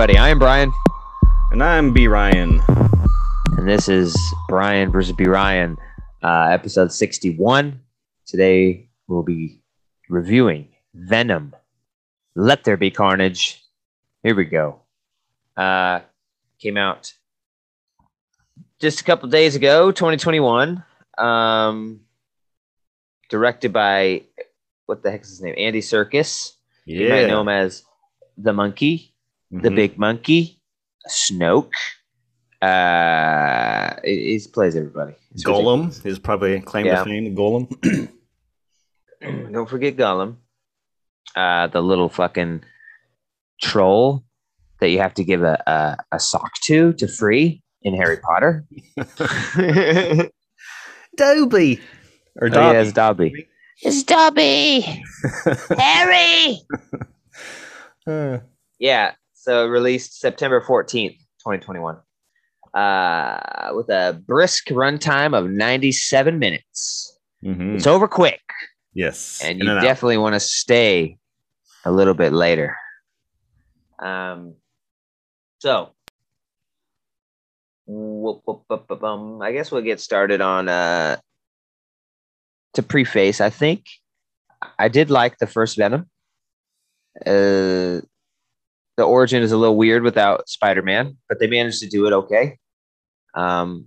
everybody. I am Brian, And I'm B Ryan. and this is Brian versus B Ryan, uh, episode 61. Today we'll be reviewing Venom. Let there be carnage. Here we go. Uh, came out just a couple days ago, 2021. Um, directed by what the heck is his name? Andy Serkis. You might know him as the Monkey. The Mhm. big monkey, Snoke. Uh, he, he plays everybody. It's Gollum is probably claim Yeah. to fame. Gollum. Don't forget Gollum. Uh, the little fucking troll that you have to give a, a, a sock to to free in Harry Potter. oh, Dobby. Or yeah, Dobby. it's Dobby. It's Dobby. Harry. Uh, Yeah. So released September 14th, 2021. Uh, with a brisk runtime of 97 minutes. mhm. It's over quick, Yes. and In you out. definitely want to stay a little bit later. Um, so, whoop, whoop, whoop, whoop, um, I guess we'll get started on uh, to preface. I think I did like the first Venom. Uh, the origin is a little weird without Spider-Man, but they managed to do it okay. Um,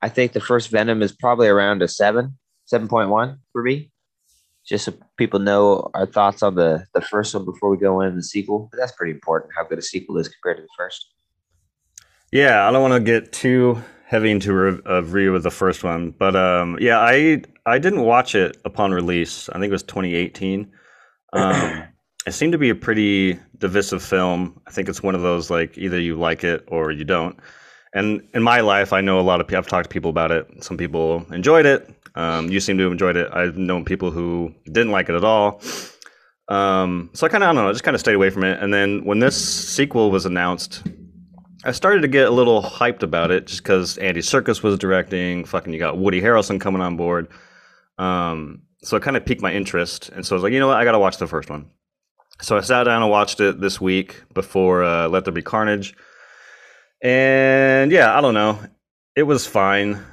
I think the first Venom is probably around a seven, seven point one for me. Just so people know our thoughts on the the first one before we go into the sequel. But that's pretty important how good a sequel is compared to the first. Yeah, I don't want to get too heavy into re- a review of the first one, but um, yeah, I I didn't watch it upon release. I think it was 2018. Um, it seemed to be a pretty divisive film. I think it's one of those like either you like it or you don't. And in my life, I know a lot of people. I've talked to people about it. Some people enjoyed it. Um, you seem to have enjoyed it. I've known people who didn't like it at all. Um, so I kind of I don't know. I just kind of stayed away from it. And then when this sequel was announced, I started to get a little hyped about it just because Andy Serkis was directing. Fucking, you got Woody Harrelson coming on board. Um, so it kind of piqued my interest, and so I was like, you know what, I got to watch the first one. So I sat down and watched it this week before uh, Let There Be Carnage, and yeah, I don't know, it was fine.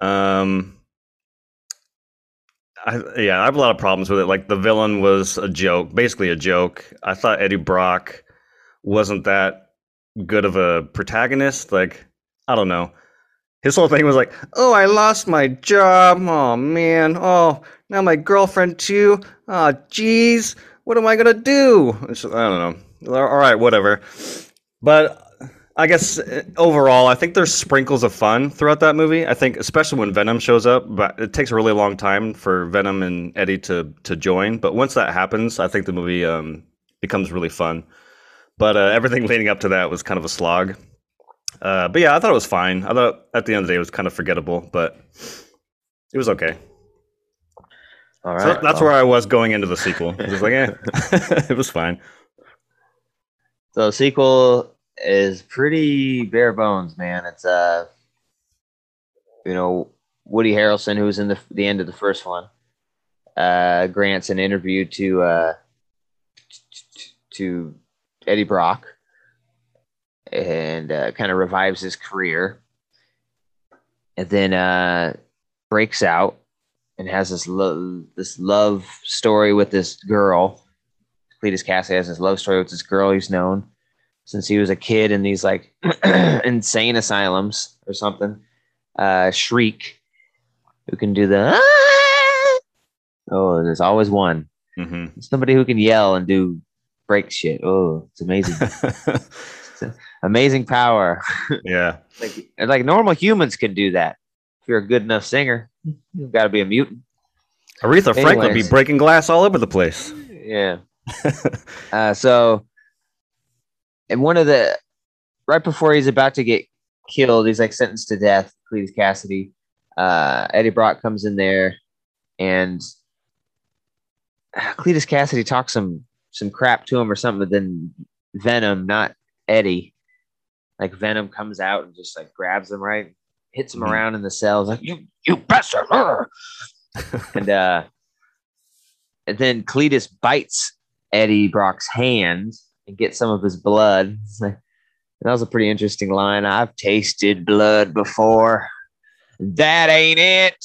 Um, I, yeah, I have a lot of problems with it. Like the villain was a joke, basically a joke. I thought Eddie Brock wasn't that good of a protagonist. Like, I don't know. His whole thing was like, "Oh, I lost my job. Oh man. Oh, now my girlfriend too. Oh, jeez. What am I gonna do?" It's- I don't know. All right, whatever. But I guess uh, overall, I think there's sprinkles of fun throughout that movie. I think, especially when Venom shows up, but it takes a really long time for Venom and Eddie to to join. But once that happens, I think the movie um, becomes really fun. But uh, everything leading up to that was kind of a slog. Uh, but yeah, I thought it was fine. I thought at the end of the day it was kind of forgettable, but it was okay. All right, So that's where I was going into the sequel. It was like, eh, it was fine. So the sequel is pretty bare bones, man. It's uh, you know, Woody Harrelson, who was in the the end of the first one, uh, grants an interview to uh, to Eddie Brock, and uh, kind of revives his career, and then uh, breaks out and has this lo- this love story with this girl. Cletus Kasady has this love story with this girl he's known since he was a kid in these like insane asylums or something. Uh, Shriek, who can do the "Ah!" oh, there's always one. hmm Somebody who can yell and do break shit. Oh, it's amazing, amazing power. yeah. like like normal humans can do that. If you're a good enough singer, you've got to be a mutant. Aretha Franklin be breaking glass all over the place. Yeah. uh, so, and one of the right before he's about to get killed, he's like sentenced to death. Cletus Kasady, uh, Eddie Brock comes in there, and uh, Cletus Kasady talks some some crap to him or something. But then Venom, not Eddie, like Venom comes out and just like grabs him right, hits him Mhm. around in the cells, like you you bastard, and uh, and then Cletus bites Eddie Brock's hand and gets some of his blood. That was a pretty interesting line. I've tasted blood before. That ain't it.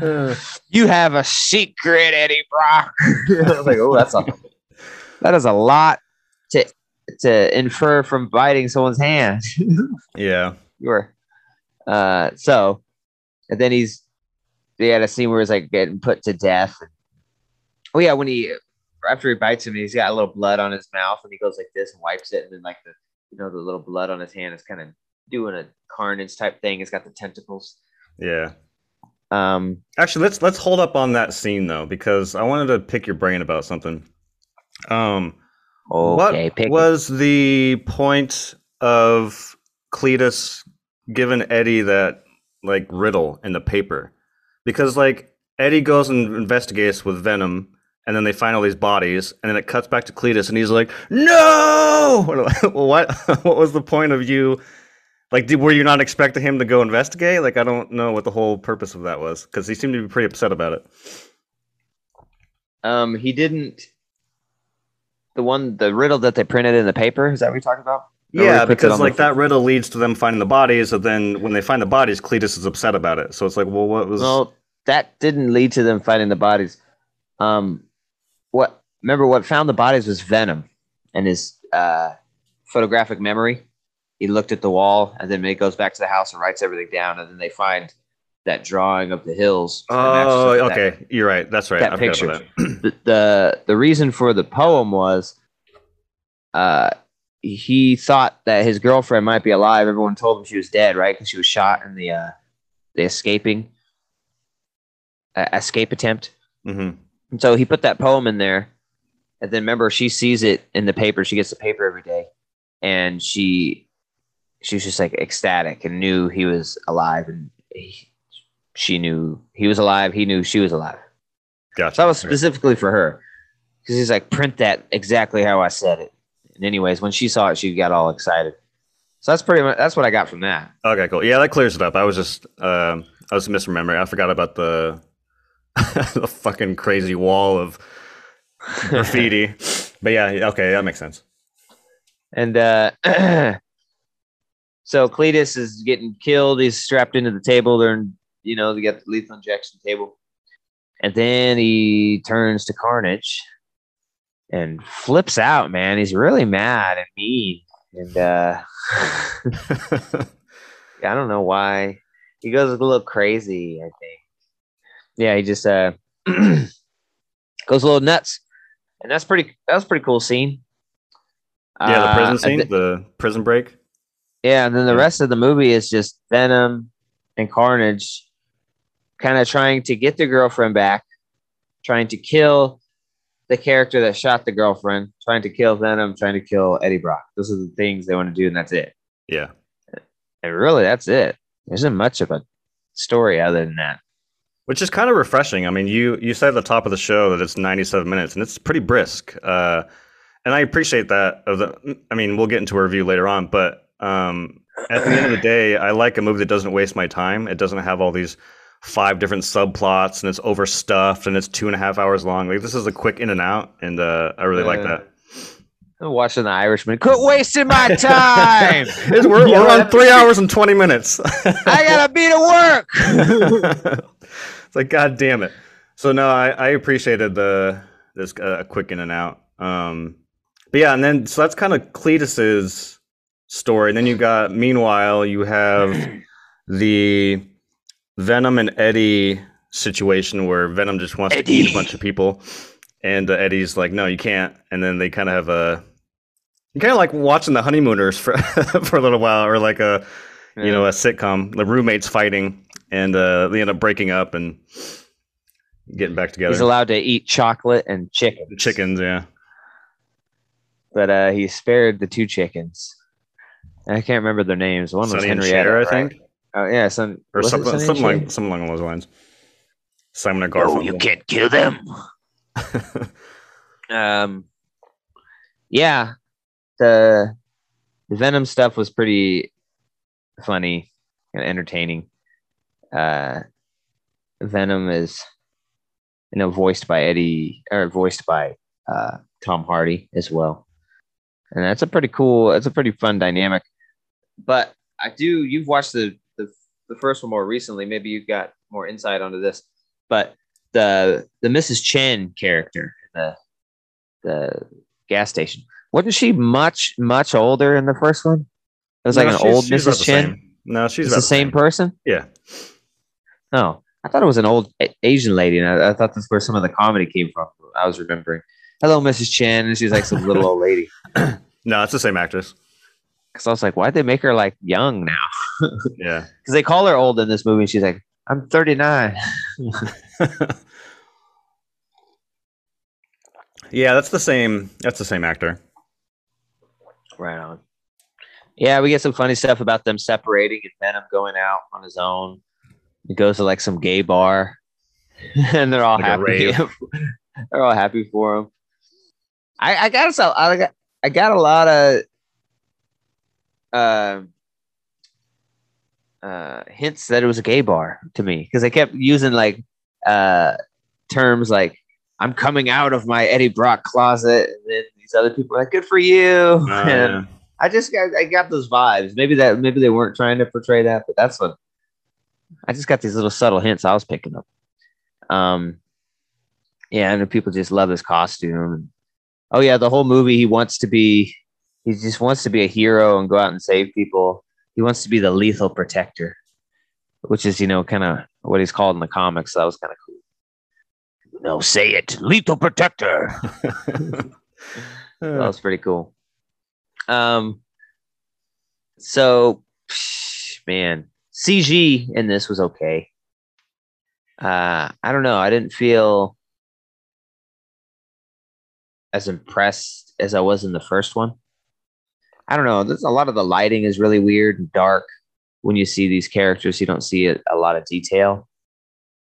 you have a secret, Eddie Brock. I was like, oh, that's a that is a lot to to infer from biting someone's hand. yeah. You were. Uh, so, and then he's they had a scene where he's like getting put to death. Oh yeah, when he after he bites him, he's got a little blood on his mouth, and he goes like this and wipes it, and then like the you know the little blood on his hand is kind of doing a carnage type thing. It's got the tentacles. Yeah. Um. Actually, let's let's hold up on that scene though, because I wanted to pick your brain about something. Um. Okay. what was the point of Cletus giving Eddie that like riddle in the paper? Because like Eddie goes and investigates with Venom, and then they find all these bodies, and then it cuts back to Cletus, and he's like, "No!" what? what was the point of you? Like, did, were you not expecting him to go investigate? Like, I don't know what the whole purpose of that was, because he seemed to be pretty upset about it. Um, he didn't. The one, the riddle that they printed in the paper, is that what we talked about? Yeah, because like that riddle leads to them finding the bodies, and then when they find the bodies, Cletus is upset about it. So it's like, well, what was? Well, that didn't lead to them finding the bodies. Um, what? Remember, what found the bodies was Venom and his uh, photographic memory. He looked at the wall, and then he goes back to the house and writes everything down, and then they find that drawing of the hills. Oh, okay, that, you're right. That's right. That I picture. That. the, the the reason for the poem was, uh, he thought that his girlfriend might be alive. Everyone told him she was dead, right? Because she was shot in the uh, the escaping uh, escape attempt. Mm-hmm. And so he put that poem in there, and then remember she sees it in the paper. She gets the paper every day, and she she was just like ecstatic and knew he was alive, and he, she knew he was alive. He knew she was alive. Gotcha. So that was specifically for her because he's like, print that exactly how I said it. And anyways, when she saw it, she got all excited. So that's pretty much that's what I got from that. Okay, cool. Yeah, that clears it up. I was just um, I was misremembering. I forgot about the the fucking crazy wall of graffiti. but yeah, okay, that makes sense. And uh so Cletus is getting killed. He's strapped into the table. They're in, you know, they got the lethal injection table. And then he turns to Carnage and flips out, man. He's really mad and mean. And uh I don't know why. He goes a little crazy, I think. Yeah, he just uh goes a little nuts. And that's pretty that was pretty cool scene. Yeah, the prison uh, scene, th- the prison break. Yeah, and then the rest of the movie is just Venom and Carnage kind of trying to get the girlfriend back, trying to kill the character that shot the girlfriend, trying to kill Venom, trying to kill Eddie Brock. Those are the things they want to do, and that's it. Yeah. And really, that's it. There isn't much of a story other than that. Which is kind of refreshing. I mean, you you said at the top of the show that it's 97 minutes, and it's pretty brisk. Uh, and I appreciate that. Of the, I mean, we'll get into a review later on, but um, at the end of the day, I like a movie that doesn't waste my time. It doesn't have all these five different subplots and it's overstuffed and it's two and a half hours long. Like this is a quick in and out, and uh, I really uh, like that. I'm watching The Irishman. Quit wasting my time. we're, we're on three hours and twenty minutes. I gotta be to work. it's like God damn it. So no, I, I appreciated the this uh, quick in and out. Um, but yeah, and then so that's kind of Cletus's story. And then you got meanwhile you have the Venom and Eddie situation where Venom just wants Eddie. to eat a bunch of people, and uh, Eddie's like, "No, you can't." And then they kind of have a, you kind of like watching the honeymooners for for a little while, or like a, yeah. you know, a sitcom. The roommates fighting, and uh, they end up breaking up and getting back together. He's allowed to eat chocolate and chicken. Chickens, yeah. But uh, he spared the two chickens. I can't remember their names. One Sonny was Henrietta, Cher, I think. Oh yeah, some or something, something like something along those lines. Simon and Garfunkel. Oh, you can't kill them. um, yeah, the the Venom stuff was pretty funny and entertaining. Uh, Venom is, you know, voiced by Eddie or voiced by uh, Tom Hardy as well. and that's a pretty cool. It's a pretty fun dynamic. But I do. You've watched the the, first one more recently. Maybe you've got more insight onto this. But the the Mrs. Chen character, the the gas station, wasn't she much much older in the first one? It was like an old Mrs. Chen. No, she's about the same person. Yeah. No, I thought it was an old Asian lady, and I, I thought that's where some of the comedy came from. I was remembering. Hello, Mrs. Chen, and she's like some little old lady. No, it's the same actress. Because I was like, why'd they make her like young now? Yeah. Because they call her old in this movie. And she's like, I'm 39. yeah, that's the same. That's the same actor. Right on. Yeah, we get some funny stuff about them separating and Venom going out on his own. He goes to like some gay bar, and they're all Like happy. they're all happy for him. I, I got. I got I got a lot of uh, uh, hints that it was a gay bar to me because they kept using like uh, terms like "I'm coming out of my Eddie Brock closet," and then these other people are like, "Good for you." Oh, and yeah. I just got I got those vibes. Maybe that maybe they weren't trying to portray that, but that's what I just got these little subtle hints I was picking up. Um yeah, and people just love his costume. Oh yeah, the whole movie he wants to be he just wants to be a hero and go out and save people. He wants to be the lethal protector, which is, you know, kind of what he's called in the comics. So that was kind of cool. No, say it. Lethal protector. That was pretty cool. Um, so man, CG in this was okay. Uh, I don't know. I didn't feel as impressed as I was in the first one. I don't know. There's a lot of the lighting is really weird and dark. When you see these characters, you don't see a, a lot of detail.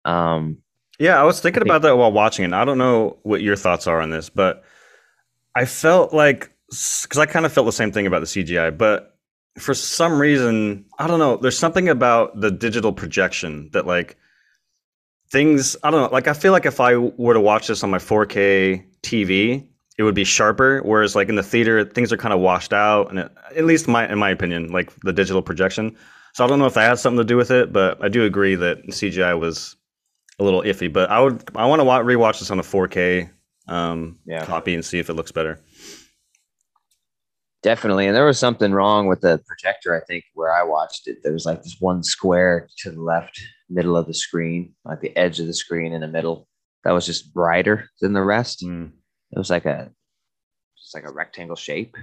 Um, Yeah, I was thinking think- about that while watching it. I don't know what your thoughts are on this, but I felt like because I kind of felt the same thing about the CGI, but for some reason, I don't know. There's something about the digital projection that like things. I don't know. Like I feel like if I were to watch this on my 4K TV, it would be sharper. Whereas like in the theater, things are kind of washed out, and it, at least my in my opinion, like the digital projection. So I don't know if that has something to do with it, but I do agree that CGI was a little iffy. But I would I want to rewatch this on a 4K um, Yeah. copy and see if it looks better. Definitely. And there was something wrong with the projector, I think, where I watched it. There was like this one square to the left middle of the screen, like the edge of the screen in the middle, that was just brighter than the rest. Mm. It was like a just like a rectangle shape.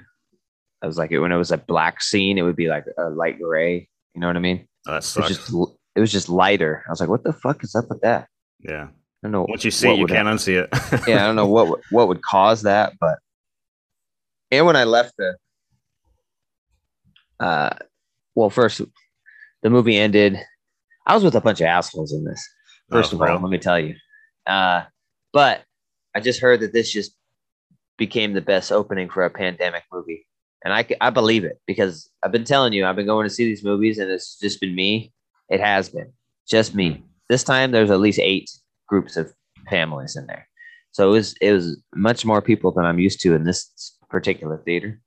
I was like it, when it was a black scene, it would be like a light gray. You know what I mean? Oh, that It was just it was just lighter. I was like, what the fuck is up with that? yeah. I don't know. Once you see it, you can't unsee it. yeah, I don't know what would- what would cause that, but and when I left the uh well first the movie ended. I was with a bunch of assholes in this. First Oh, of all, real? let me tell you. Uh but I just heard that this just became the best opening for a pandemic movie. And I, I believe it because I've been telling you, I've been going to see these movies and it's just been me. It has been just me. This time there's at least eight groups of families in there. So it was it was much more people than I'm used to in this particular theater.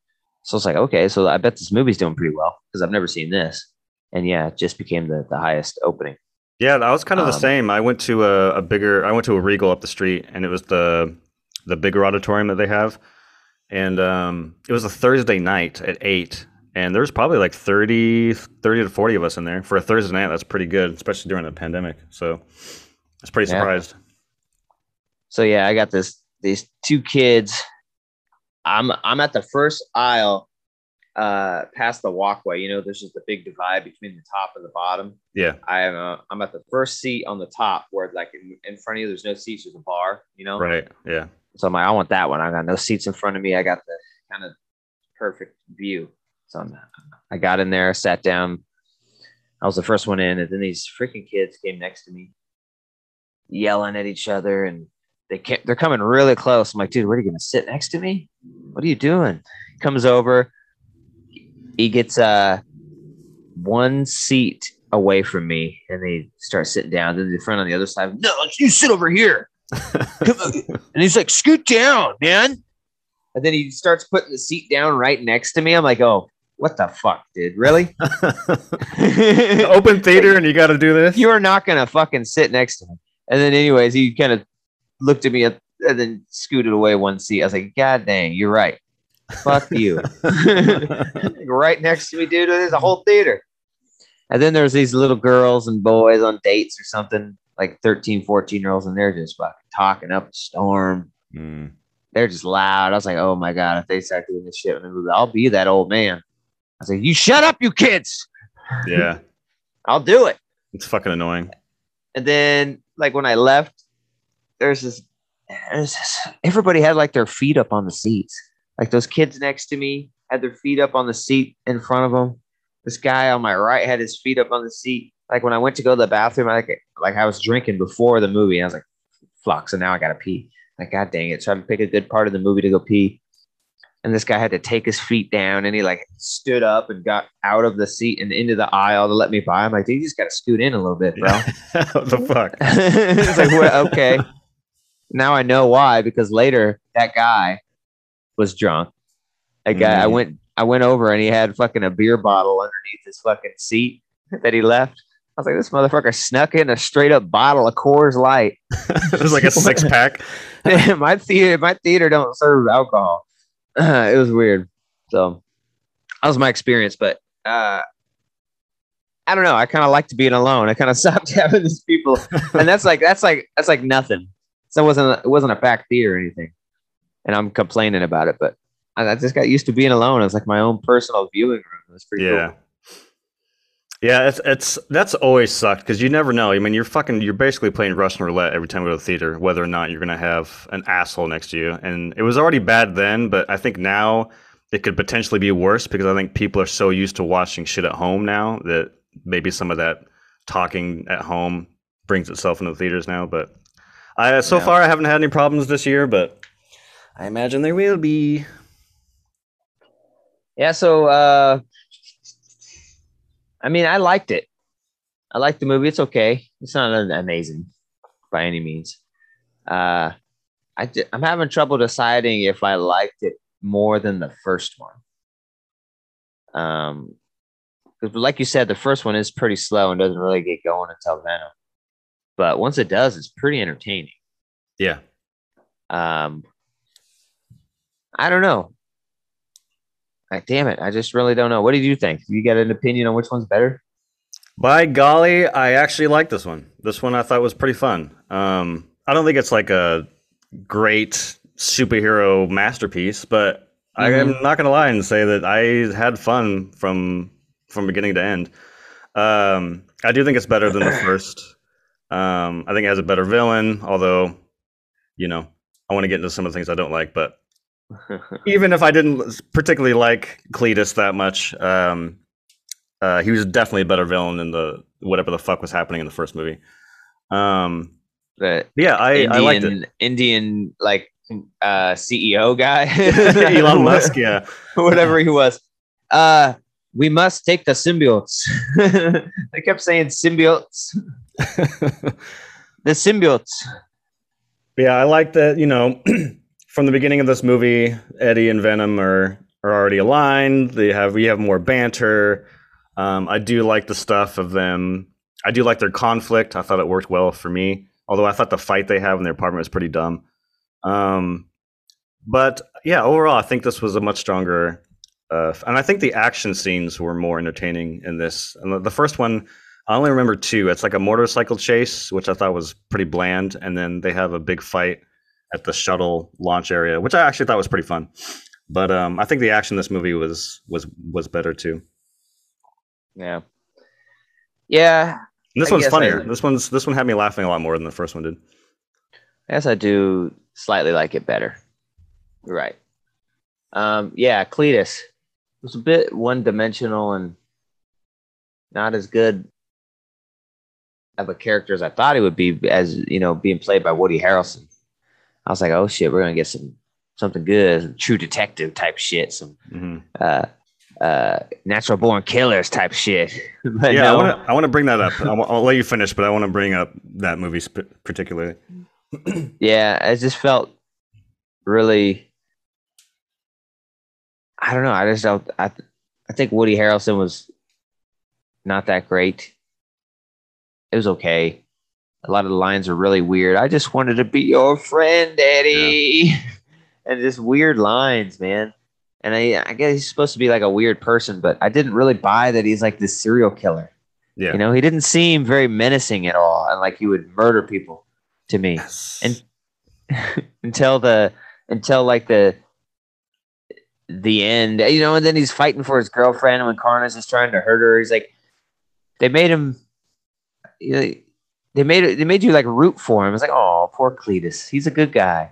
So it's like, okay, so I bet this movie's doing pretty well because I've never seen this. And yeah, it just became the, the highest opening. Yeah, I was kind of the Um, same. I went to a, a bigger. I went to a Regal up the street, and it was the the bigger auditorium that they have, and um, it was a Thursday night at eight, and there was probably like 30, 30 to forty of us in there for a Thursday night. That's pretty good, especially during the pandemic. So I was pretty Yeah. surprised. So yeah, I got this these two kids. I'm I'm at the first aisle uh past the walkway. You know, there's just a big divide between the top and the bottom. Yeah, I am uh, I'm at the first seat on the top where like in, in front of you there's no seats, there's a bar, you know? right. Yeah, So I'm like, I want that one. I got no seats in front of me. I got the kind of perfect view. So I'm, I got in there, sat down. I was the first one in, and then these freaking kids came next to me, yelling at each other, and they can't, they're coming really close. I'm like, dude, what are you gonna sit next to me? What are you doing? Comes over. He gets uh one seat away from me, and they start sitting down. Then the friend on the other side, no, you sit over here. And he's like, scoot down, man. And then he starts putting the seat down right next to me. I'm like, oh, what the fuck, dude? Really? Open theater, and you got to do this. you are not gonna fucking sit next to me. And then, anyways, he kind of looked at me and then scooted away one seat. I was like, God dang, you're right. Fuck you. right next to me, dude. There's a whole theater. And then there's these little girls and boys on dates or something, like 13, 14 year olds, and they're just fucking talking up a storm. Mm. They're just loud. I was like, oh my God, if they start doing this shit in the movie, I'll be that old man. I was like, you shut up, you kids. Yeah, I'll do it. it's fucking annoying. And then, like when I left, there's this, there's this. Everybody had like their feet up on the seats. Like those kids next to me had their feet up on the seat in front of them. This guy on my right had his feet up on the seat. Like when I went to go to the bathroom, I like like I was drinking before the movie. And I was like, "Fuck!" So now I gotta pee. Like, god dang it! So I had to pick a good part of the movie to go pee. And this guy had to take his feet down, and he like stood up and got out of the seat and into the aisle to let me by. I'm like, dude, you just gotta scoot in a little bit, bro. what the fuck? it's like, well, okay. Now I know why because later that guy was drunk. That guy, I Mm. went, I went over and he had fucking a beer bottle underneath his fucking seat that he left. I was like, this motherfucker snuck in a straight up bottle of Coors Light. it was like a six pack. my theater, my theater don't serve alcohol. it was weird. So that was my experience, but uh, I don't know. I kind of liked being alone. I kind of stopped having these people, and that's like that's like that's like nothing. So it wasn't it wasn't a packed theater or anything, and I'm complaining about it. But I, I just got used to being alone. It was like my own personal viewing room. It was pretty Yeah. cool. Yeah, it's it's that's always sucked because you never know. I mean, you're fucking you're basically playing Russian roulette every time you go to the theater, whether or not you're gonna have an asshole next to you. And it was already bad then, but I think now it could potentially be worse because I think people are so used to watching shit at home now that maybe some of that talking at home brings itself into the theaters now. But I so Yeah. far I haven't had any problems this year, but I imagine there will be. Yeah, so uh I mean, I liked it. I liked the movie. It's okay. It's not amazing by any means. Uh I I'm having trouble deciding if I liked it more than the first one. Um like you said, the first one is pretty slow and doesn't really get going until Venom. But once it does, it's pretty entertaining. Yeah. Um, I don't know. Like, damn it, I just really don't know. What did you think? You got an opinion on which one's better? By golly, I actually like this one. This one I thought was pretty fun. Um, I don't think it's like a great superhero masterpiece, but I am not gonna lie and say that I had fun from from beginning to end. Um, I do think it's better than the first. Um, I think it has a better villain, although, you know, I want to get into some of the things I don't like, but even if I didn't particularly like Cletus that much, um, uh, he was definitely a better villain than the whatever the fuck was happening in the first movie. Um, the yeah, I, Indian, I liked it. Indian like uh, CEO guy, Elon Musk, yeah, whatever he was. Uh, we must take the symbiotes. they kept saying symbiotes. The symbiotes. yeah, I like that. You know, from the beginning of this movie, Eddie and Venom are are already aligned. They have we have more banter. Um, I do like the stuff of them. I do like their conflict. I thought it worked well for me. Although I thought the fight they have in their apartment was pretty dumb. Um, but yeah, overall, I think this was a much stronger. Uh, and I think the action scenes were more entertaining in this. And the, the first one, I only remember two. It's like a motorcycle chase, which I thought was pretty bland, and then they have a big fight at the shuttle launch area, which I actually thought was pretty fun. But um, I think the action in this movie was was was better too. Yeah. Yeah. And this I one's I- funnier. this one's this one had me laughing a lot more than the first one did. I guess I do slightly like it better. You're right. Um, yeah, Cletus was a bit one dimensional and not as good of a character as I thought he would be as you know, being played by Woody Harrelson. I was like, oh shit, we're gonna get some something good, some true detective type shit, some hmm uh uh natural born killers type shit. but Yeah, no, I want to I want to bring that up. I'll, I'll let you finish, but I want to bring up that movie sp- particularly. yeah, I just felt really I don't know. I just don't. I I think Woody Harrelson was not that great. It was okay. A lot of the lines are really weird. I just wanted to be your friend, Eddie. and just weird lines, man. And I, I guess he's supposed to be like a weird person, but I didn't really buy that he's like this serial killer. Yeah. You know, he didn't seem very menacing at all, and like he would murder people to me. Yes. And until the until like the the end, you know, and then he's fighting for his girlfriend when Carnage is trying to hurt her. He's like, they made him. They made it. They made you like root for him. It's like, oh, poor Cletus. He's a good guy.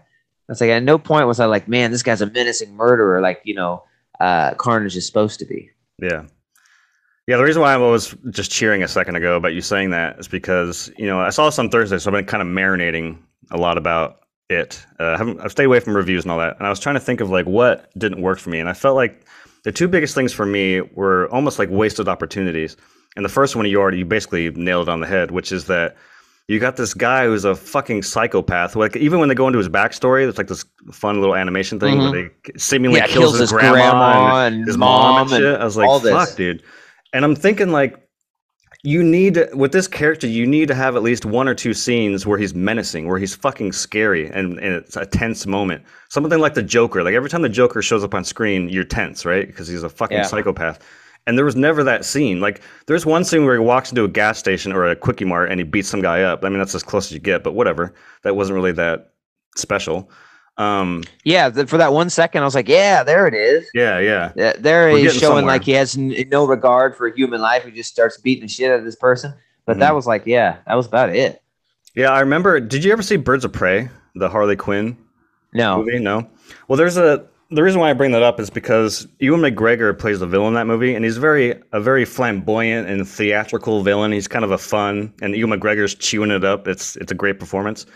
It's like at no point was I like, man, this guy's a menacing murderer, like you know, uh, Carnage is supposed to be. Yeah. Yeah, the reason why I was just cheering a second ago about you saying that is because, you know, I saw this on Thursday, so I've been kind of marinating a lot about it. Uh, I haven't, I've stayed away from reviews and all that. And I was trying to think of like what didn't work for me. And I felt like the two biggest things for me were almost like wasted opportunities. And the first one you already you basically nailed it on the head, which is that you got this guy who's a fucking psychopath. Like even when they go into his backstory, it's like this fun little animation thing where mm-hmm. they seemingly Yeah, kills, his, grandma, and, his mom, and, shit. I was like, all this. fuck, dude. And I'm thinking like you need with this character, you need to have at least one or two scenes where he's menacing, where he's fucking scary, and, and it's a tense moment. Something like the Joker. Like every time the Joker shows up on screen, you're tense, right? Because he's a fucking Yeah. psychopath. And there was never that scene. Like there's one scene where he walks into a gas station or a quickie mart and he beats some guy up. I mean, that's as close as you get, but whatever. That wasn't really that special. Um, Yeah, th- for that one second, I was like, yeah, there it is. yeah, yeah. Yeah, there he's showing somewhere. like he has n- no regard for human life. He just starts beating the shit out of this person. But that Mhm. was like, yeah, that was about it. Yeah, I remember. Did you ever see Birds of Prey, the Harley Quinn No, movie? No. Well, there's a the reason why I bring that up is because Ewan McGregor plays the villain in that movie, and he's very a very flamboyant and theatrical villain. He's kind of a fun, and Ewan McGregor's chewing it up. It's it's a great performance.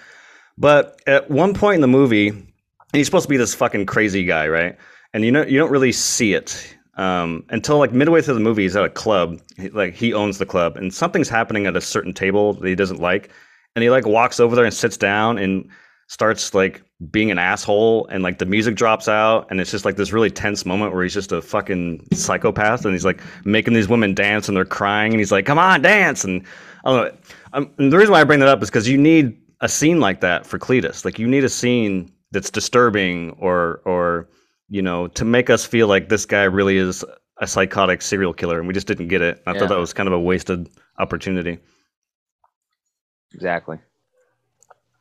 But at one point in the movie, and he's supposed to be this fucking crazy guy, right? And you know you don't really see it um, until like midway through the movie. He's at a club, He- like he owns the club, and something's happening at a certain table that he doesn't like, and he like walks over there and sits down and starts like being an asshole and like the music drops out and it's just like this really tense moment where he's just a fucking psychopath and he's like making these women dance and they're crying and he's like come on dance and I don't know um, and the reason why I bring that up is because you need a scene like that for Cletus like you need a scene that's disturbing or or you know to make us feel like this guy really is a psychotic serial killer and we just didn't get it I Yeah. thought that was kind of a wasted opportunity exactly.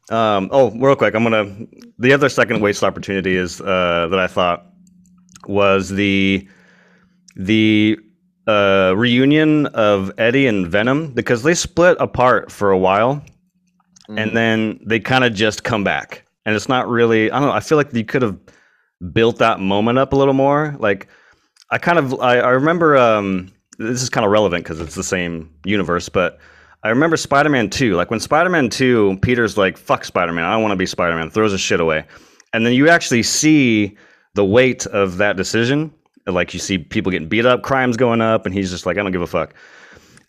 Um, oh, real quick, I'm gonna. The other second waste opportunity is uh, that I thought was the the uh, reunion of Eddie and Venom because they split apart for a while, Mhm. and then they kind of just come back, and it's not really. I don't know. I feel like you could have built that moment up a little more. Like I kind of I, I remember. Um, this is kind of relevant because it's the same universe, but I remember Spider Man 2. Like when Spider Man 2, Peter's like, fuck Spider Man. I don't want to be Spider Man. Throws his shit away. And then you actually see the weight of that decision. Like you see people getting beat up, crimes going up, and he's just like, I don't give a fuck.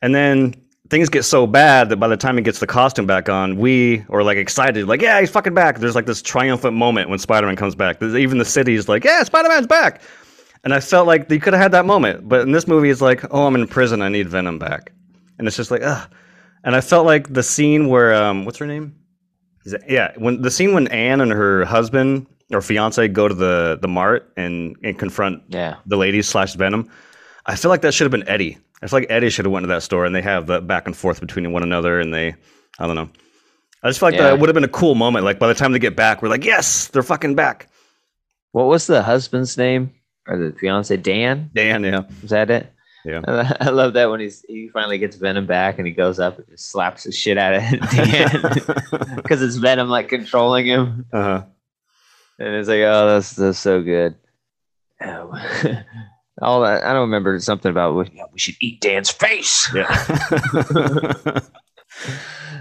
And then things get so bad that by the time he gets the costume back on, we are like excited, like, yeah, he's fucking back. There's like this triumphant moment when Spider Man comes back. Even the city's like, yeah, Spider Man's back. And I felt like they could have had that moment. But in this movie, it's like, oh, I'm in prison. I need Venom back. And it's just like, ugh. And I felt like the scene where, um, what's her name? Is it, yeah, when the scene when Anne and her husband or fiance go to the the mart and, and confront Yeah, the ladies slash Venom. I feel like that should have been Eddie. I feel like Eddie should have went to that store and they have the back and forth between one another and they, I don't know. I just feel like Yeah. that would have been a cool moment. Like by the time they get back, we're like, yes, they're fucking back. what was the husband's name or the fiance? Dan? Dan, yeah, Was that it? Yeah. I love that when he's he finally gets Venom back and he goes up and just slaps the shit out of Dan because it's Venom like controlling him. uh-huh. And it's like, oh, that's that's so good. Oh. All that I don't remember something about we, we should eat Dan's face. yeah.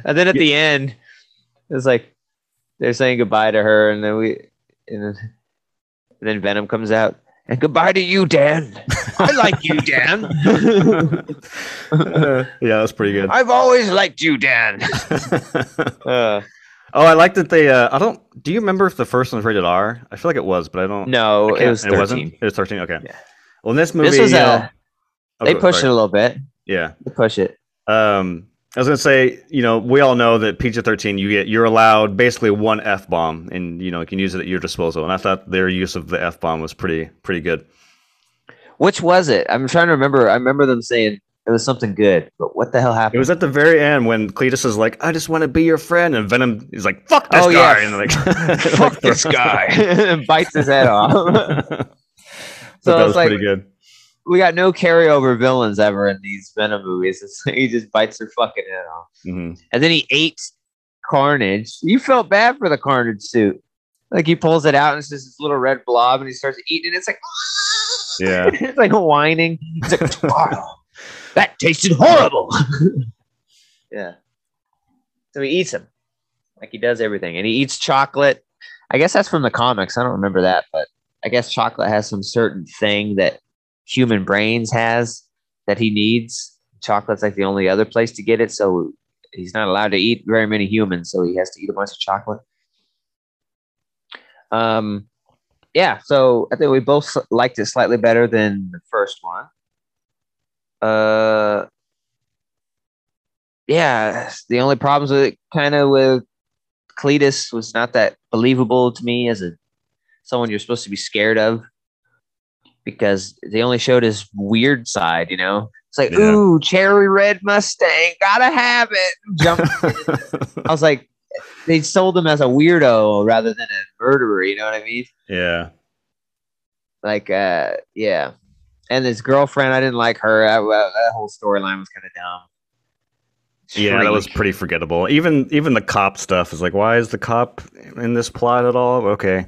And then at the end, it's like they're saying goodbye to her, and then we and then, and then Venom comes out. And goodbye to you, Dan. I like you, Dan. yeah, that's pretty good. I've always liked you, Dan. Uh, Oh, I like that they. Uh, I don't. Do you remember if the first one was rated R? I feel like it was, but I don't. No, I it was It wasn't. It was thirteen. Okay. Yeah. Well, in this movie, This was you a. Oh, They pushed it a little bit. Yeah. They push it. Um, I was gonna say, you know, we all know that PG thirteen, you get you're allowed basically one f bomb, and you know you can use it at your disposal. And I thought their use of the f bomb was pretty pretty good. Which was it? I'm trying to remember. I remember them saying it was something good, but what the hell happened? It was at the very end when Cletus is like, "I just want to be your friend," and Venom is like, "Fuck this Oh, guy," yeah. and like, Fuck this guy. and bites his head off. so So that was like pretty good. We got no carryover villains ever in these Venom movies. It's like he just bites their fucking head off. hmm And then he ate Carnage. You felt bad for the Carnage suit. Like he pulls it out and it's just this little red blob and he starts eating it. It's like Yeah. it's like whining. It's like "Oh, that tasted horrible. yeah. So he eats him. Like he does everything. And he eats chocolate. I guess that's from the comics. I don't remember that, but I guess chocolate has some certain thing that human brains has that he needs. Chocolate's like the only other place to get it. So he's not allowed to eat very many humans, so he has to eat a bunch of chocolate. Um, yeah. So I think we both liked it slightly better than the first one. Uh, yeah. The only problems with it, kind of with Cletus, was not that believable to me as a someone you're supposed to be scared of, because they only showed his weird side. You know, it's like, Yeah. ooh, cherry red Mustang, gotta have it. Jump I was like, they sold him as a weirdo rather than a murderer. You know what I mean? yeah. Like, uh, yeah. And his girlfriend, I didn't like her. That, that whole storyline was kind of dumb. Yeah, that was pretty forgettable. Even even the cop stuff is like, why is the cop in this plot at all? Okay.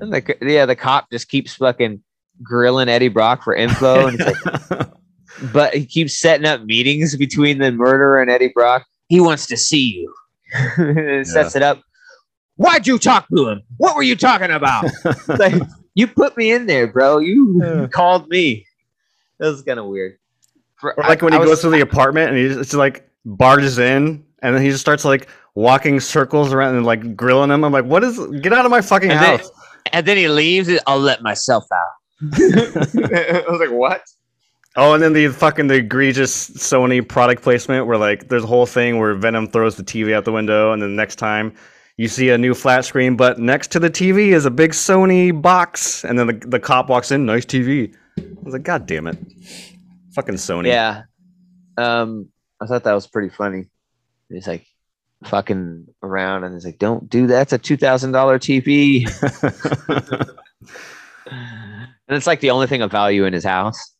And the, yeah, the cop just keeps fucking grilling Eddie Brock for info, and like, but he keeps setting up meetings between the murderer and Eddie Brock. He wants to see you. it sets it up. Why'd you talk to him? What were you talking about? like you put me in there, bro. You Yeah. called me. That was kind of weird. For- Or like when he I goes to the apartment and he just like barges in and then he just starts like walking circles around and like grilling him. I'm like, what is get out of my fucking And then- house. and then he leaves. I'll let myself out. I was like, what? Oh, and then the fucking the egregious Sony product placement where like there's a whole thing where Venom throws the TV out the window and then the next time you see a new flat screen, but next to the TV is a big Sony box, and then the, the cop walks in, nice TV. I was like, God damn it. Fucking Sony. Yeah. Um, I thought that was pretty funny. He's like fucking around, and he's like, "Don't do that. It's a two thousand dollar TV." and it's like the only thing of value in his house.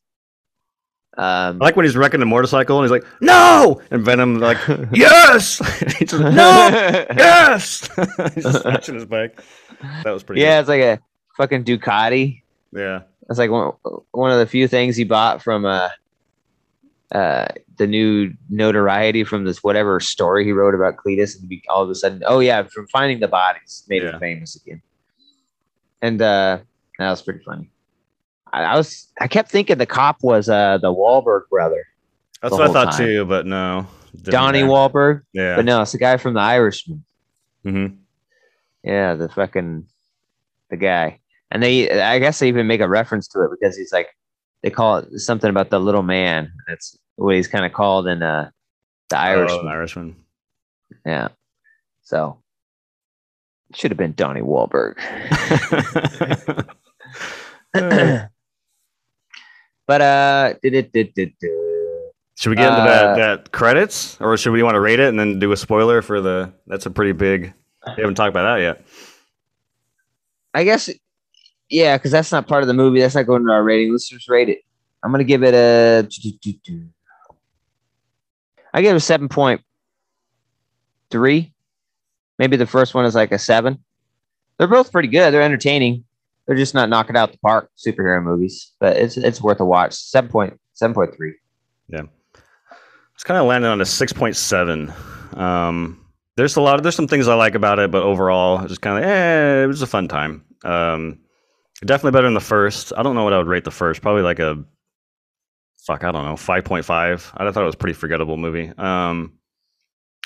Um, I like when he's wrecking the motorcycle and he's like, no! And Venom like, yes! he's just, no! Yes! he's just smashing his bike. That was pretty yeah, it's like a fucking Ducati. Yeah. That's like one, one of the few things he bought from uh, uh, the new notoriety from this whatever story he wrote about Cletus, and be, all of a sudden, oh yeah, from finding the bodies, made Yeah. him famous again. And uh, that was pretty funny. I, I was, I kept thinking the cop was uh, the Wahlberg brother, That's what I thought time. too, but no. Didn't Donnie matter. Wahlberg, Yeah. but no, it's the guy from The Irishman. hmm Yeah, the fucking the guy. And they I guess they even make a reference to it because he's like they call it something about the little man. That's what he's kind of called in uh the Irishman. Oh, Irishman. Yeah. So it should have been Donnie Wahlberg. but uh did it did did should we get into Uh, that, that credits or should we want to rate it and then do a spoiler for the that's a pretty big we haven't talked about that yet. I guess yeah, because that's not part of the movie. That's not going to our rating. Let's just rate it. I'm gonna give it a I give it a seven point three. Maybe the first one is like a seven. They're both pretty good. They're entertaining. They're just not knocking out the park superhero movies, but it's it's worth a watch. Seven point seven point three. Yeah, It's kind of landing on a six point seven. Um, there's a lot of there's some things I like about it, but overall, just kind of eh, it was a fun time. Um, definitely better than the first. I don't know what I would rate the first. Probably like a fuck. I don't know, five point five. I thought it was pretty forgettable movie. Um,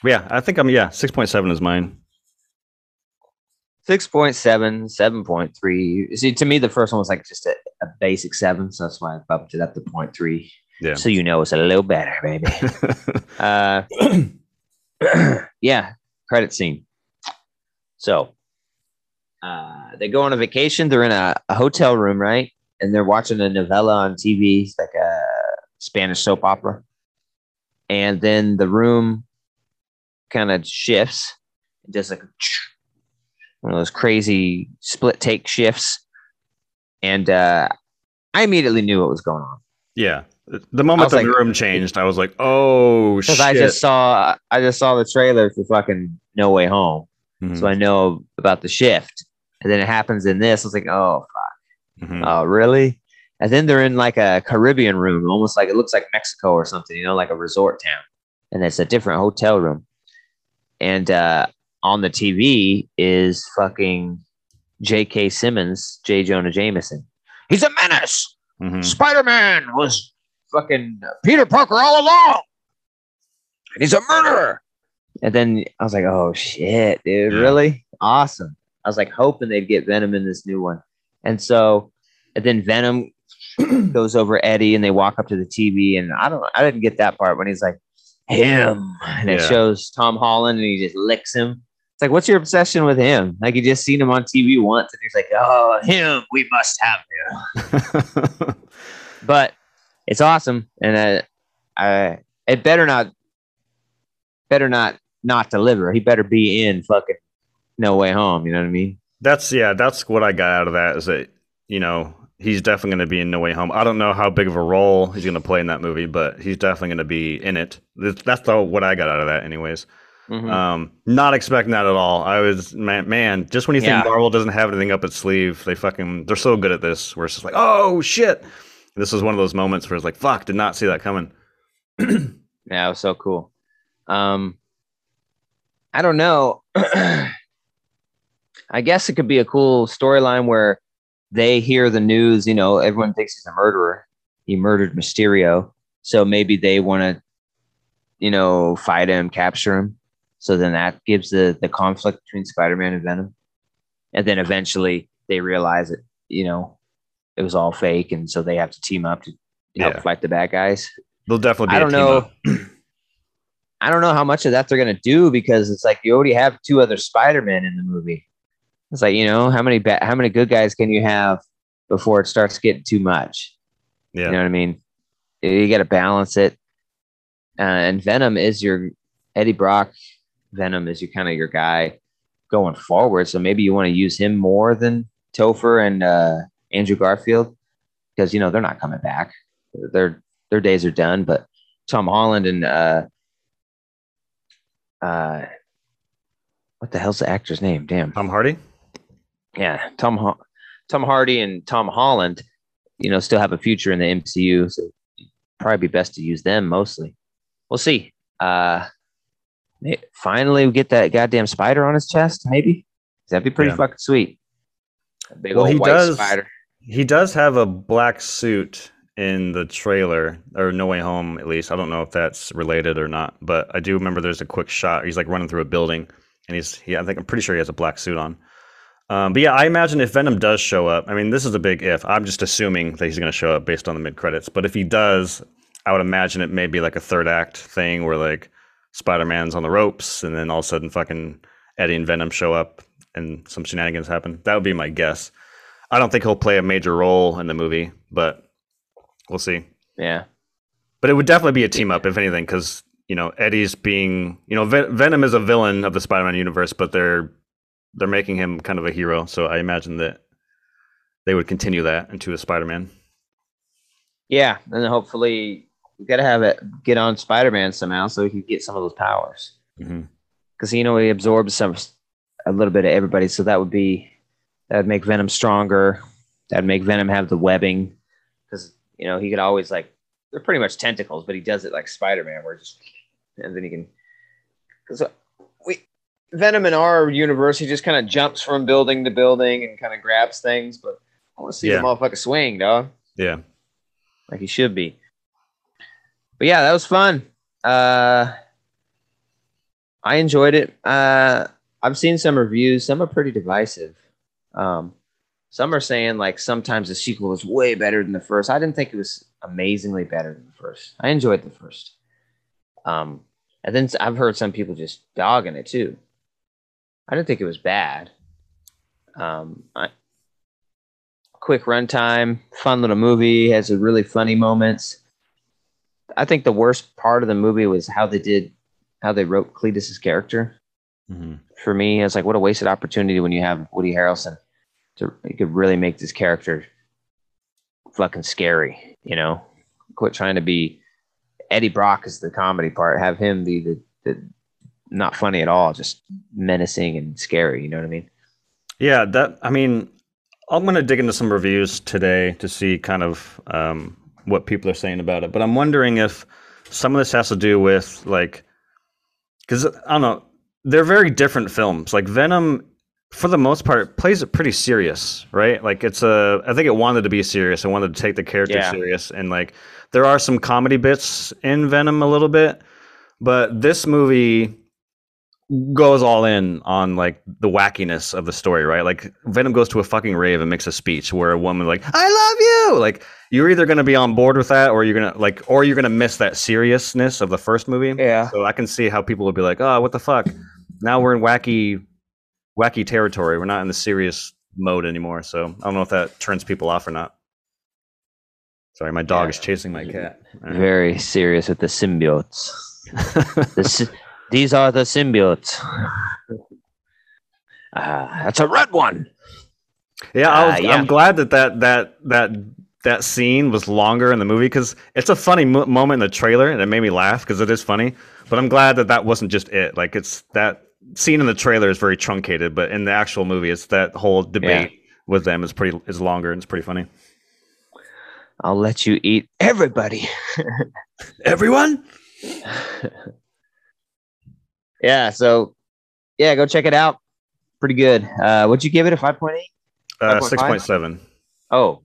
yeah, I think I'm yeah six point seven is mine. 6.7, 7.3. See, to me, the first one was like just a, a basic seven. So that's why I bumped it up to 0.3. Yeah. So you know it's a little better, baby. uh, yeah, credit scene. So uh, they go on a vacation. They're in a, a hotel room, right? And they're watching a novela on TV, it's like a Spanish soap opera. And then the room kind of shifts, just like one of those crazy split take shifts. And uh, I immediately knew what was going on. yeah. The moment the like- room changed, I was like, "Oh shit!" Because I just saw I just saw the trailer for fucking No Way Home. Mhm, So I know about the shift. And then it happens in this. I was like, oh mhm. Oh, really? And then they're in like a Caribbean room, almost like it looks like Mexico or something, you know, like a resort town. And it's a different hotel room. And uh, on the TV is fucking J.K. Simmons, J. Jonah Jameson. He's a menace. Mhm. Spider Man was fucking Peter Parker all along. And he's a murderer. And then I was like, oh shit, dude, Yeah. really? Awesome. I was like hoping they'd get Venom in this new one. And so, and then Venom goes over Eddie and they walk up to the TV. And I don't, I didn't get that part when he's like, him. And it shows Tom Holland and he just licks him. It's like, what's your obsession with him? Like, you just seen him on TV once and he's like, oh, him, we must have him but it's awesome and uh, I it better not better not not deliver he better be in fucking no way home you know what i mean That's yeah, that's what I got out of that is that you know he's definitely going to be in No Way Home. I don't know how big of a role he's going to play in that movie, but he's definitely going to be in it. That's, that's the, what I got out of that, anyways. Mhm. Um, not expecting that at all. I was man, man just when you think Marvel doesn't have anything up its sleeve, they fucking they're so good at this. Where it's just like, oh shit, this was one of those moments where it's like, fuck, did not see that coming. yeah it was so cool um i don't know i guess it could be a cool storyline where they hear the news you know everyone thinks he's a murderer he murdered mysterio so maybe they want to you know fight him capture him so then that gives the the conflict between spider-man and venom and then eventually they realize that you know it was all fake and so they have to team up to help Yeah. fight the bad guys They'll definitely be. I don't know. I don't know how much of that they're gonna do because it's like you already have two other Spider-Men in the movie. It's like you know how many ba- how many good guys can you have before it starts getting too much? Yeah, You know what I mean? You got to balance it. Uh, and Venom is your Eddie Brock. Venom is your kind of your guy going forward. So maybe you want to use him more than Topher and uh, Andrew Garfield because you know they're not coming back. Their their days are done. But Tom Holland and uh, uh, what the hell's the actor's name? Damn Tom Hardy. yeah, Tom Ho- Tom Hardy and Tom Holland, you know, still have a future in the MCU, so probably be best to use them mostly. We'll see. Uh, finally, we get that goddamn spider on his chest. Maybe that'd be pretty Yeah. fucking sweet. A big Well, old he white does- spider. He does have a black suit in the trailer, or No Way Home, at least. I don't know if that's related or not, but I do remember there's a quick shot. He's like running through a building, and he's, he, I think, I'm pretty sure he has a black suit on. Um, but yeah, I imagine if Venom does show up, I mean, this is a big if. I'm just assuming that he's going to show up based on the mid credits. But if he does, I would imagine it may be like a third act thing where like Spider Man's on the ropes, and then all of a sudden, fucking Eddie and Venom show up, and some shenanigans happen. That would be my guess. I don't think he'll play a major role in the movie, but we'll see. Yeah, But it would definitely be a team up, if anything, because you know Eddie's being, you know, Ven- Venom is a villain of the Spider-Man universe, but they're they're making him kind of a hero. So I imagine that they would continue that into a Spider-Man. yeah, and hopefully we gotta have it get on Spider Man somehow so he can get some of those powers. Mm-hmm. Because you know he absorbs some a little bit of everybody so that would be that would make venom stronger that would make venom have the webbing because you know he could always like they're pretty much tentacles but he does it like spider-man where just and then he can because uh, we venom in our universe he just kind of jumps from building to building and kind of grabs things but i want to see Yeah. the motherfucker swing dog Yeah, like he should be. But yeah, that was fun. Uh, I enjoyed it. Uh, I've seen some reviews. Some are pretty divisive. Um, some are saying like sometimes the sequel is way better than the first. I didn't think it was amazingly better than the first. I enjoyed the first. Um, and then I've heard some people just dogging it too. I didn't think it was bad. Um, I, quick runtime, fun little movie, has a really funny moments. I think the worst part of the movie was how they did, how they wrote Cletus's character. Mm-hmm. For me, it's like what a wasted opportunity when you have Woody Harrelson to you could really make this character fucking scary. You know, quit trying to be Eddie Brock is the comedy part. Have him be the, the not funny at all, just menacing and scary. You know what I mean? Yeah, that I mean, I'm gonna dig into some reviews today to see kind of um, what people are saying about it. But I'm wondering if some of this has to do with like, because I don't know, they're very different films. Like Venom, for the most part, plays it pretty serious, right? Like it's a, I think it wanted to be serious. It wanted to take the character Yeah. serious, and like there are some comedy bits in Venom a little bit, but this movie goes all in on like the wackiness of the story, right? Like Venom goes to a fucking rave and makes a speech where a woman like, "I love you." Like you're either going to be on board with that or you're going to like or you're going to miss that seriousness of the first movie. Yeah. So I can see how people would be like, "Oh, what the fuck?" Now we're in wacky wacky territory. We're not in the serious mode anymore. So I don't know if that turns people off or not. Sorry, my dog Yeah. is chasing my cat. Very serious with the symbiotes. The these are the symbiotes. Ah, that's a red one. Yeah, I was, Uh, yeah. I'm glad that that that that that scene was longer in the movie because it's a funny mo- moment in the trailer and it made me laugh because it is funny. But I'm glad that that wasn't just it. Like it's that scene in the trailer is very truncated, but in the actual movie, it's that whole debate with them is pretty is longer and it's pretty funny. I'll let you eat everybody. Everyone, yeah. So, yeah, go check it out. Pretty good. Uh, what'd you give it? A five point eight? uh, 5.5? six point seven. Oh,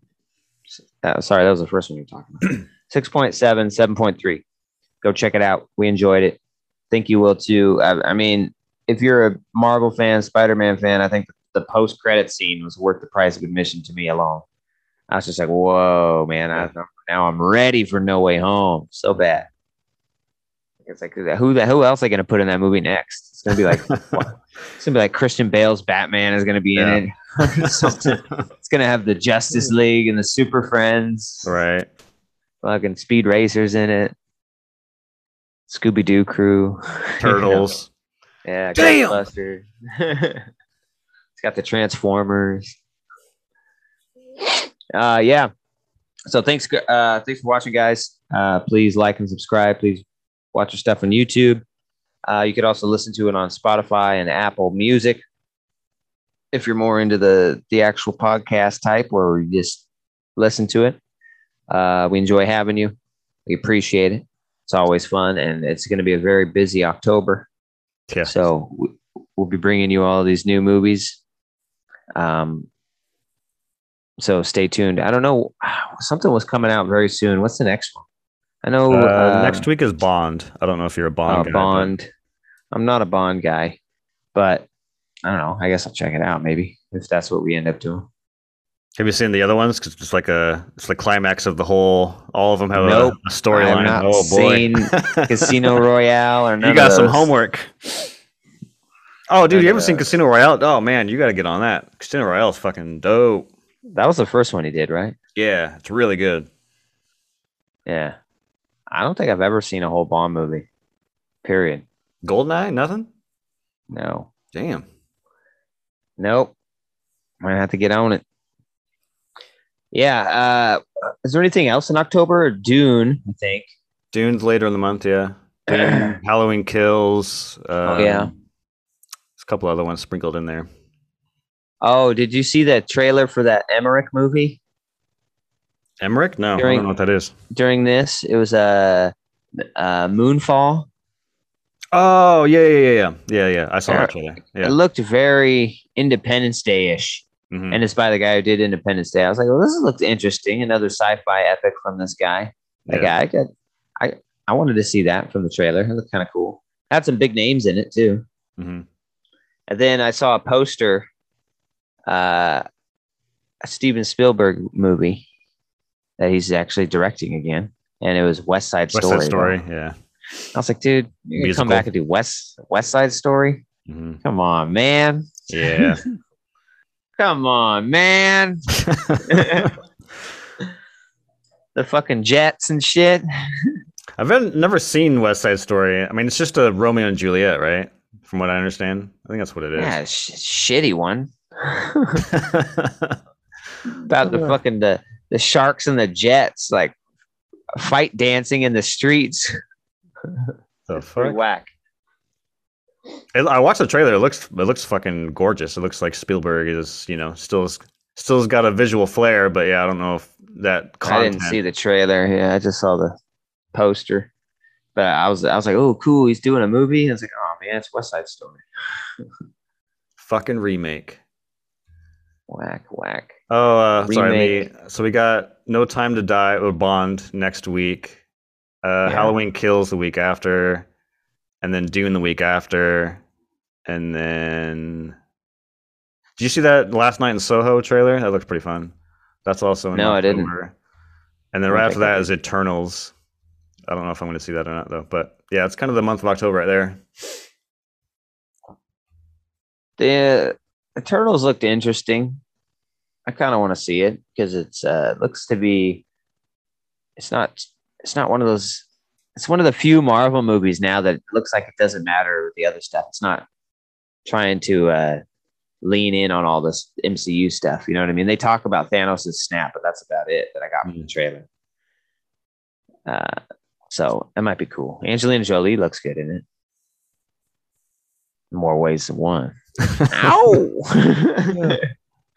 uh, sorry, that was the first one you were talking about. 6.7, 7.3. Go check it out. We enjoyed it. Think you will too. I, I mean, if you're a Marvel fan, Spider Man fan, I think the post credit scene was worth the price of admission to me alone. I was just like, whoa, man. I, now I'm ready for No Way Home. So bad. It's like, who the who else are they going to put in that movie next? It's going to be like, it's going to be like Christian Bale's Batman is going to be Yeah. in it. Something. It's gonna have the Justice League and the Super Friends, right. fucking Speed Racers in it, Scooby Doo crew, Turtles. yeah, Damn! It's got the Transformers. Uh, yeah. So thanks, uh, thanks for watching, guys. Uh, please like and subscribe. Please watch your stuff on YouTube. Uh, you could also listen to it on Spotify and Apple Music. If you're more into the the actual podcast type, where you just listen to it, uh, we enjoy having you. We appreciate it. It's always fun, and it's going to be a very busy October. Yeah. So we- we'll be bringing you all these new movies. Um, so stay tuned. I don't know. Something was coming out very soon. What's the next one? I know Uh, um, next week is Bond. I don't know if you're a Bond uh, guy. but- Bond. I'm not a Bond guy, but I don't know. I guess I'll check it out maybe if that's what we end up doing. Have you seen the other ones? Because it's like a it's the climax of the whole. All of them have a- Nope. a, storyline. I've not Oh boy, Casino Royale or you got some homework. Oh, dude, None you ever seen. Casino Royale? Oh man, you got to get on that. Casino Royale is fucking dope. That was the first one he did, right? Yeah, it's really good. Yeah. I don't think I've ever seen a whole Bond movie. Period. Goldeneye, nothing. No. Damn. Nope. Might have to get on it. Yeah. Uh, is there anything else in October? Dune, I think. Dune's later in the month. Yeah. Dune, Halloween Kills. Um, yeah. There's a couple other ones sprinkled in there. Oh, did you see that trailer for that Emmerich movie Emmerich? No, I don't know what that is. during this? It was a uh, uh, Moonfall. Oh yeah, yeah, yeah, yeah, yeah, yeah. I saw Yeah. that trailer. It looked very Independence Day ish. Mhm. And it's by the guy who did Independence Day. I was like, well, this looks interesting. Another sci fi epic from this guy. Like, Yeah. I, got, I, I wanted to see that from the trailer. It looked kind of cool. Had some big names in it too. Mhm. And then I saw a poster, uh, a Steven Spielberg movie that he's actually directing again, and it was West Side West Story. Side Story. Yeah. I was like, dude, you gonna come back and do West West Side Story? hmm Come on, man. Yeah. Come on, man. the fucking Jets and shit. I've been, never seen West Side Story. I mean, it's just a Romeo and Juliet, right? From what I understand, I think that's what it is. Yeah, sh- shitty one. About the fucking the the sharks and the Jets like fight dancing in the streets. the fuck? whack. It- I watched the trailer. It looks it looks fucking gorgeous. It looks like Spielberg is you know still still has got a visual flair, but yeah, I don't know if that I didn't see the trailer. Yeah, I just saw the poster. But I was I was like, oh cool, he's doing a movie. I was like, oh man, it's West Side Story. fucking remake. Whack, whack. Oh, uh, sorry. So we got No Time to Die or Bond next week. Uh, Yeah. Halloween Kills the week after, and then Dune the week after, and then. Did you see that last night in Soho trailer? That looks pretty fun. That's also in No, I didn't. And then right after that is I that did. is Eternals. I don't know if I'm going to see that or not though, but yeah, it's kind of the month of October right there. The Eternals looked interesting. I kind of want to see it because it's uh looks to be. It's not. It's not one of those. It's one of the few Marvel movies now that looks like it doesn't matter with the other stuff. It's not trying to uh lean in on all this MCU stuff. You know what I mean? They talk about Thanos' snap, but that's about it that I got from the Mm. trailer. Uh, so that might be cool. Angelina Jolie looks good in it. More ways than one. Ow!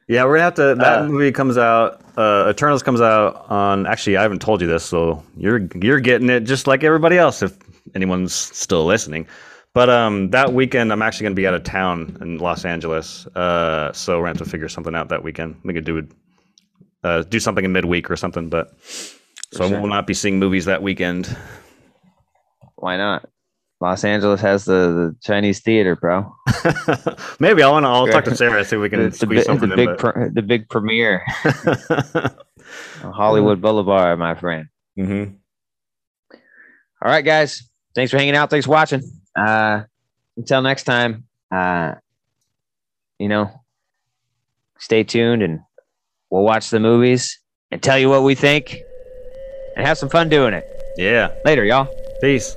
Yeah, we're gonna have to. That Uh, movie comes out. Uh, Eternals comes out on. Actually, I haven't told you this, so you're you're getting it just like everybody else, if anyone's still listening. But um, that weekend, I'm actually gonna be out of town in Los Angeles. Uh, so we're gonna have to figure something out that weekend. We could do uh, do something in midweek or something. But so sure. I will not be seeing movies that weekend. Why not? Los Angeles has the, the Chinese theater, bro. Maybe I want to. I'll talk to Sarah see if we can the, squeeze bi- something the in. big but- pre- the big premiere, on Hollywood Boulevard, my friend. Mhm. All right, guys. Thanks for hanging out. Thanks for watching. Uh, until next time, uh, you know, stay tuned and we'll watch the movies and tell you what we think and have some fun doing it. Yeah. Later, y'all. Peace.